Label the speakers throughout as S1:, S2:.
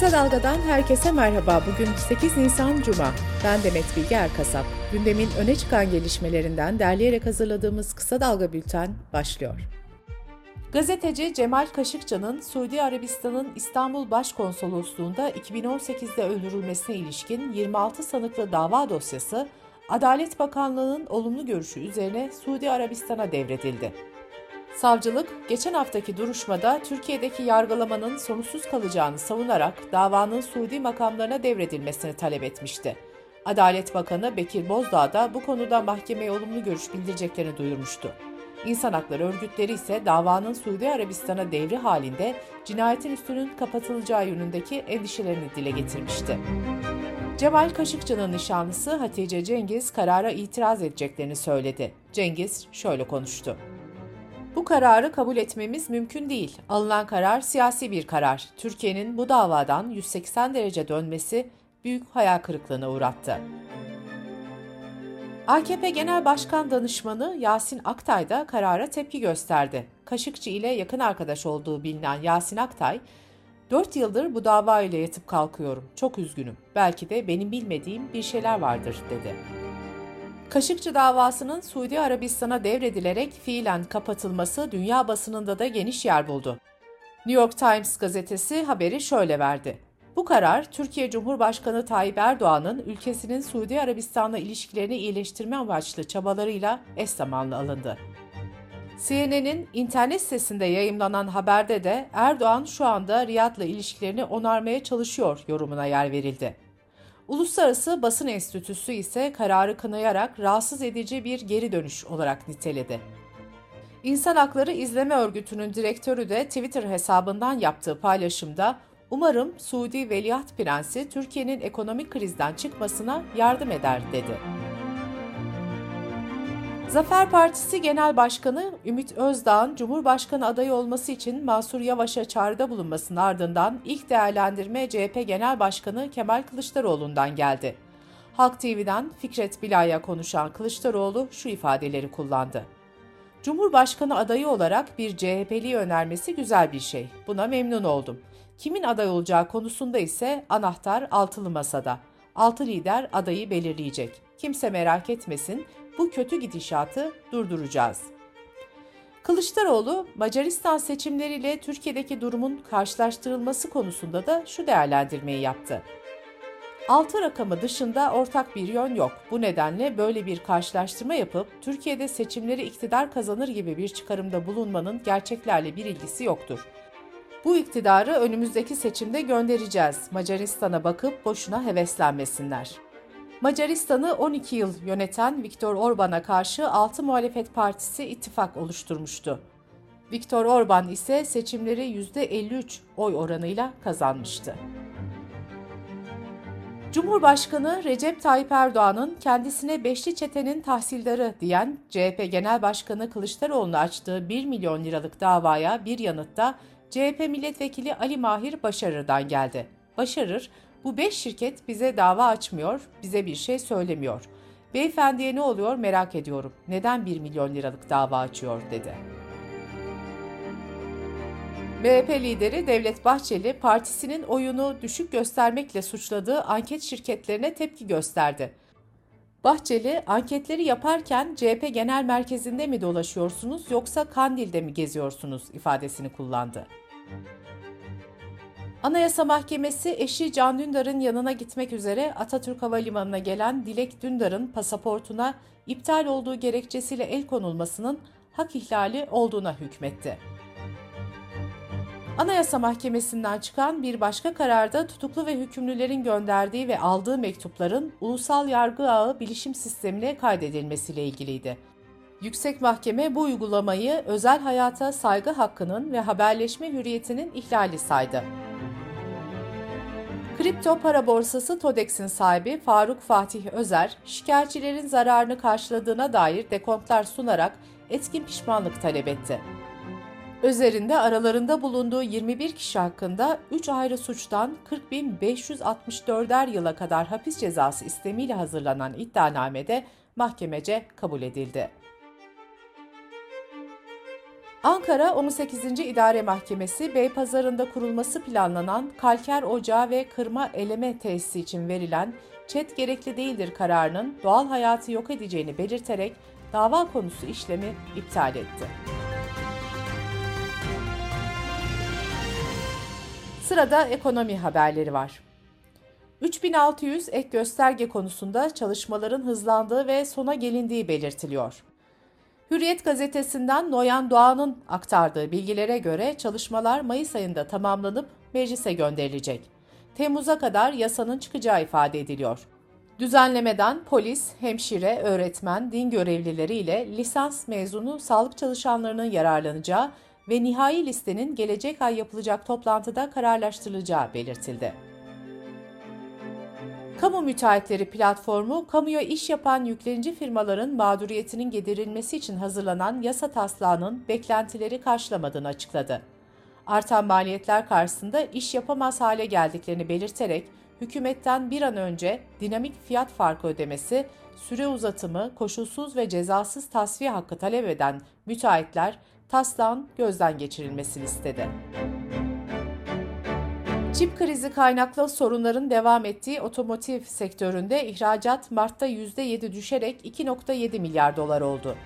S1: Kısa Dalga'dan herkese merhaba. Bugün 8 Nisan Cuma. Ben Demet Bilge Erkasap. Gündemin öne çıkan gelişmelerinden derleyerek hazırladığımız Kısa Dalga Bülten başlıyor. Gazeteci Cemal Kaşıkçı'nın Suudi Arabistan'ın İstanbul Başkonsolosluğu'nda 2018'de öldürülmesine ilişkin 26 sanıklı dava dosyası, Adalet Bakanlığı'nın olumlu görüşü üzerine Suudi Arabistan'a devredildi. Savcılık, geçen haftaki duruşmada Türkiye'deki yargılamanın sonuçsuz kalacağını savunarak davanın Suudi makamlarına devredilmesini talep etmişti. Adalet Bakanı Bekir Bozdağ da bu konuda mahkemeye olumlu görüş bildireceklerini duyurmuştu. İnsan hakları örgütleri ise davanın Suudi Arabistan'a devri halinde cinayetin üstünün kapatılacağı yönündeki endişelerini dile getirmişti. Cemal Kaşıkçı'nın nişanlısı Hatice Cengiz karara itiraz edeceklerini söyledi. Cengiz şöyle konuştu. Bu kararı kabul etmemiz mümkün değil. Alınan karar siyasi bir karar. Türkiye'nin bu davadan 180 derece dönmesi büyük hayal kırıklığına uğrattı. AKP Genel Başkan Danışmanı Yasin Aktay da karara tepki gösterdi. Kaşıkçı ile yakın arkadaş olduğu bilinen Yasin Aktay, 4 yıldır bu dava ile yatıp kalkıyorum. Çok üzgünüm. Belki de benim bilmediğim bir şeyler vardır dedi. Kaşıkçı davasının Suudi Arabistan'a devredilerek fiilen kapatılması dünya basınında da geniş yer buldu. New York Times gazetesi haberi şöyle verdi. Bu karar Türkiye Cumhurbaşkanı Tayyip Erdoğan'ın ülkesinin Suudi Arabistan'la ilişkilerini iyileştirme amaçlı çabalarıyla eş zamanlı alındı. CNN'in internet sitesinde yayımlanan haberde de Erdoğan şu anda Riyad'la ilişkilerini onarmaya çalışıyor yorumuna yer verildi. Uluslararası Basın Enstitüsü ise kararı kınayarak rahatsız edici bir geri dönüş olarak niteledi. İnsan Hakları İzleme Örgütü'nün direktörü de Twitter hesabından yaptığı paylaşımda Umarım Suudi Veliaht Prensi Türkiye'nin ekonomik krizden çıkmasına yardım eder dedi. Zafer Partisi Genel Başkanı Ümit Özdağ'ın Cumhurbaşkanı adayı olması için Mansur Yavaş'a çağrıda bulunmasının ardından ilk değerlendirme CHP Genel Başkanı Kemal Kılıçdaroğlu'ndan geldi. Halk TV'den Fikret Bilay'a konuşan Kılıçdaroğlu şu ifadeleri kullandı. Cumhurbaşkanı adayı olarak bir CHP'li önermesi güzel bir şey. Buna memnun oldum. Kimin aday olacağı konusunda ise anahtar altılı masada. Altı lider adayı belirleyecek. Kimse merak etmesin, bu kötü gidişatı durduracağız. Kılıçdaroğlu, Macaristan seçimleriyle Türkiye'deki durumun karşılaştırılması konusunda da şu değerlendirmeyi yaptı. Altı rakamı dışında ortak bir yön yok. Bu nedenle böyle bir karşılaştırma yapıp Türkiye'de seçimleri iktidar kazanır gibi bir çıkarımda bulunmanın gerçeklerle bir ilgisi yoktur. Bu iktidarı önümüzdeki seçimde göndereceğiz. Macaristan'a bakıp boşuna heveslenmesinler. Macaristan'ı 12 yıl yöneten Viktor Orban'a karşı 6 muhalefet partisi ittifak oluşturmuştu. Viktor Orban ise seçimleri %53 oy oranıyla kazanmıştı. Cumhurbaşkanı Recep Tayyip Erdoğan'ın kendisine beşli çetenin tahsildarı diyen CHP Genel Başkanı Kılıçdaroğlu'na açtığı 1 milyon liralık davaya bir yanıtta CHP milletvekili Ali Mahir Başarır'dan geldi. Başarır, bu beş şirket bize dava açmıyor, bize bir şey söylemiyor. Beyefendiye ne oluyor merak ediyorum. Neden 1 milyon liralık dava açıyor dedi. MHP lideri Devlet Bahçeli partisinin oyunu düşük göstermekle suçladığı anket şirketlerine tepki gösterdi. Bahçeli, anketleri yaparken CHP Genel Merkezi'nde mi dolaşıyorsunuz yoksa Kandil'de mi geziyorsunuz ifadesini kullandı. Anayasa Mahkemesi eşi Can Dündar'ın yanına gitmek üzere Atatürk Havalimanı'na gelen Dilek Dündar'ın pasaportuna iptal olduğu gerekçesiyle el konulmasının hak ihlali olduğuna hükmetti. Anayasa Mahkemesi'nden çıkan bir başka kararda tutuklu ve hükümlülerin gönderdiği ve aldığı mektupların ulusal yargı ağı bilişim sistemine kaydedilmesiyle ilgiliydi. Yüksek Mahkeme bu uygulamayı özel hayata saygı hakkının ve haberleşme hürriyetinin ihlali saydı. Kripto para borsası TODEX'in sahibi Faruk Fatih Özer, şikayetçilerin zararını karşıladığına dair dekontlar sunarak etkin pişmanlık talep etti. Özer'inde aralarında bulunduğu 21 kişi hakkında 3 ayrı suçtan 40.564'er yıla kadar hapis cezası istemiyle hazırlanan iddianamede mahkemece kabul edildi. Ankara 18. İdare Mahkemesi Beypazarı'nda kurulması planlanan kalker ocağı ve kırma eleme tesisi için verilen çet gerekli değildir kararının doğal hayatı yok edeceğini belirterek dava konusu işlemi iptal etti. Sırada ekonomi haberleri var. 3600 ek gösterge konusunda çalışmaların hızlandığı ve sona gelindiği belirtiliyor. Hürriyet gazetesinden Noyan Doğan'ın aktardığı bilgilere göre çalışmalar Mayıs ayında tamamlanıp meclise gönderilecek. Temmuz'a kadar yasanın çıkacağı ifade ediliyor. Düzenlemeden polis, hemşire, öğretmen, din görevlileri ile lisans mezunu sağlık çalışanlarının yararlanacağı ve nihai listenin gelecek ay yapılacak toplantıda kararlaştırılacağı belirtildi. Kamu Müteahhitleri platformu, kamuya iş yapan yüklenici firmaların mağduriyetinin giderilmesi için hazırlanan yasa taslağının beklentileri karşılamadığını açıkladı. Artan maliyetler karşısında iş yapamaz hale geldiklerini belirterek, hükümetten bir an önce dinamik fiyat farkı ödemesi, süre uzatımı, koşulsuz ve cezasız tasfiye hakkı talep eden müteahhitler taslağın gözden geçirilmesini istedi. Çip krizi kaynaklı sorunların devam ettiği otomotiv sektöründe ihracat Mart'ta %7 düşerek 2.7 milyar dolar oldu.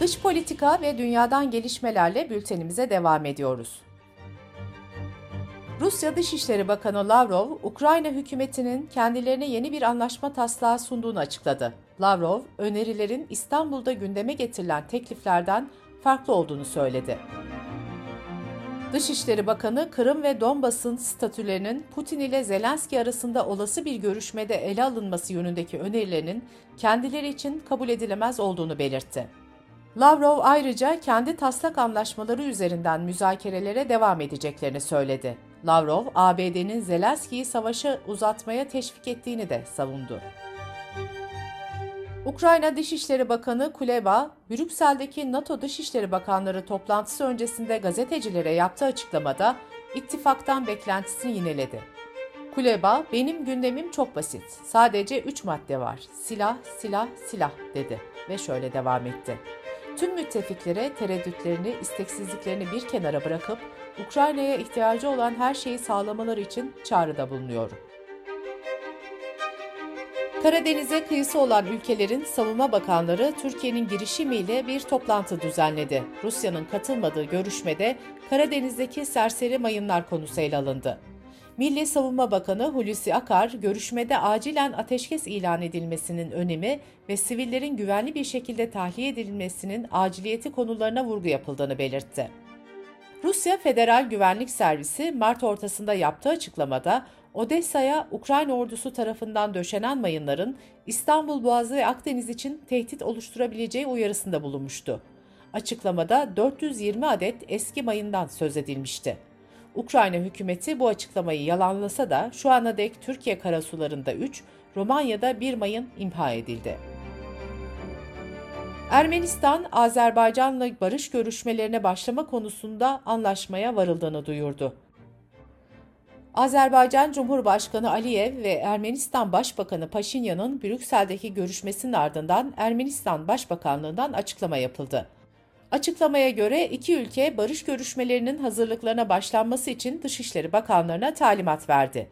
S1: Dış politika ve dünyadan gelişmelerle bültenimize devam ediyoruz. Rusya Dışişleri Bakanı Lavrov, Ukrayna hükümetinin kendilerine yeni bir anlaşma taslağı sunduğunu açıkladı. Lavrov, önerilerin İstanbul'da gündeme getirilen tekliflerden farklı olduğunu söyledi. Dışişleri Bakanı Kırım ve Donbas'ın statülerinin Putin ile Zelenski arasında olası bir görüşmede ele alınması yönündeki önerilerinin kendileri için kabul edilemez olduğunu belirtti. Lavrov ayrıca kendi taslak anlaşmaları üzerinden müzakerelere devam edeceklerini söyledi. Lavrov, ABD'nin Zelenski'yi savaşı uzatmaya teşvik ettiğini de savundu. Ukrayna Dışişleri Bakanı Kuleba, Brüksel'deki NATO Dışişleri Bakanları toplantısı öncesinde gazetecilere yaptığı açıklamada ittifaktan beklentisini yineledi. Kuleba, benim gündemim çok basit. Sadece üç madde var. Silah, silah, silah dedi ve şöyle devam etti. Tüm müttefiklere tereddütlerini, isteksizliklerini bir kenara bırakıp Ukrayna'ya ihtiyacı olan her şeyi sağlamaları için çağrıda bulunuyorum. Karadeniz'e kıyısı olan ülkelerin savunma bakanları Türkiye'nin girişimiyle bir toplantı düzenledi. Rusya'nın katılmadığı görüşmede Karadeniz'deki serseri mayınlar konusu ele alındı. Milli Savunma Bakanı Hulusi Akar, görüşmede acilen ateşkes ilan edilmesinin önemi ve sivillerin güvenli bir şekilde tahliye edilmesinin aciliyeti konularına vurgu yapıldığını belirtti. Rusya Federal Güvenlik Servisi Mart ortasında yaptığı açıklamada Odessa'ya Ukrayna ordusu tarafından döşenen mayınların İstanbul Boğazı ve Akdeniz için tehdit oluşturabileceği uyarısında bulunmuştu. Açıklamada 420 adet eski mayından söz edilmişti. Ukrayna hükümeti bu açıklamayı yalanlasa da şu ana dek Türkiye karasularında 3, Romanya'da 1 mayın imha edildi. Ermenistan, Azerbaycan'la barış görüşmelerine başlama konusunda anlaşmaya varıldığını duyurdu. Azerbaycan Cumhurbaşkanı Aliyev ve Ermenistan Başbakanı Paşinyan'ın Brüksel'deki görüşmesinin ardından Ermenistan Başbakanlığından açıklama yapıldı. Açıklamaya göre iki ülke barış görüşmelerinin hazırlıklarına başlanması için Dışişleri Bakanlarına talimat verdi.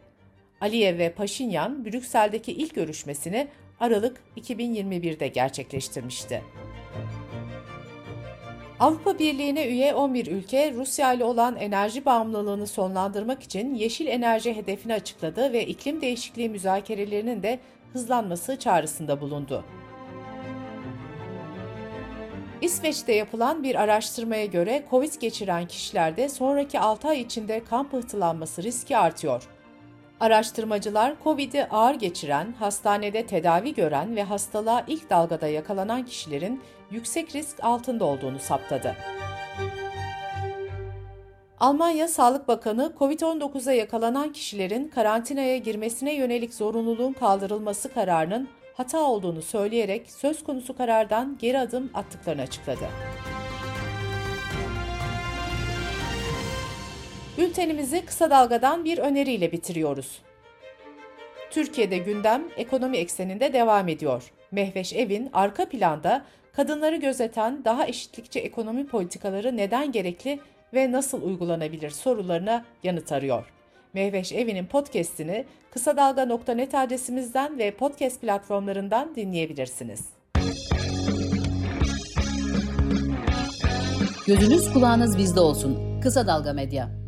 S1: Aliyev ve Paşinyan Brüksel'deki ilk görüşmesini Aralık 2021'de gerçekleştirmişti. Avrupa Birliği'ne üye 11 ülke Rusya ile olan enerji bağımlılığını sonlandırmak için yeşil enerji hedefini açıkladı ve iklim değişikliği müzakerelerinin de hızlanması çağrısında bulundu. İsveç'te yapılan bir araştırmaya göre COVID geçiren kişilerde sonraki 6 ay içinde kan pıhtılanması riski artıyor. Araştırmacılar COVID'i ağır geçiren, hastanede tedavi gören ve hastalığa ilk dalgada yakalanan kişilerin yüksek risk altında olduğunu saptadı. Almanya Sağlık Bakanı COVID-19'a yakalanan kişilerin karantinaya girmesine yönelik zorunluluğun kaldırılması kararının hata olduğunu söyleyerek söz konusu karardan geri adım attıklarını açıkladı. Bültenimizi kısa dalgadan bir öneriyle bitiriyoruz. Türkiye'de gündem ekonomi ekseninde devam ediyor. Mehveş Evin arka planda kadınları gözeten daha eşitlikçi ekonomi politikaları neden gerekli ve nasıl uygulanabilir sorularına yanıt arıyor. Mehveş Evi'nin podcast'ini kısa dalga.net adresimizden ve podcast platformlarından dinleyebilirsiniz.
S2: Gözünüz kulağınız bizde olsun. Kısa Dalga Medya.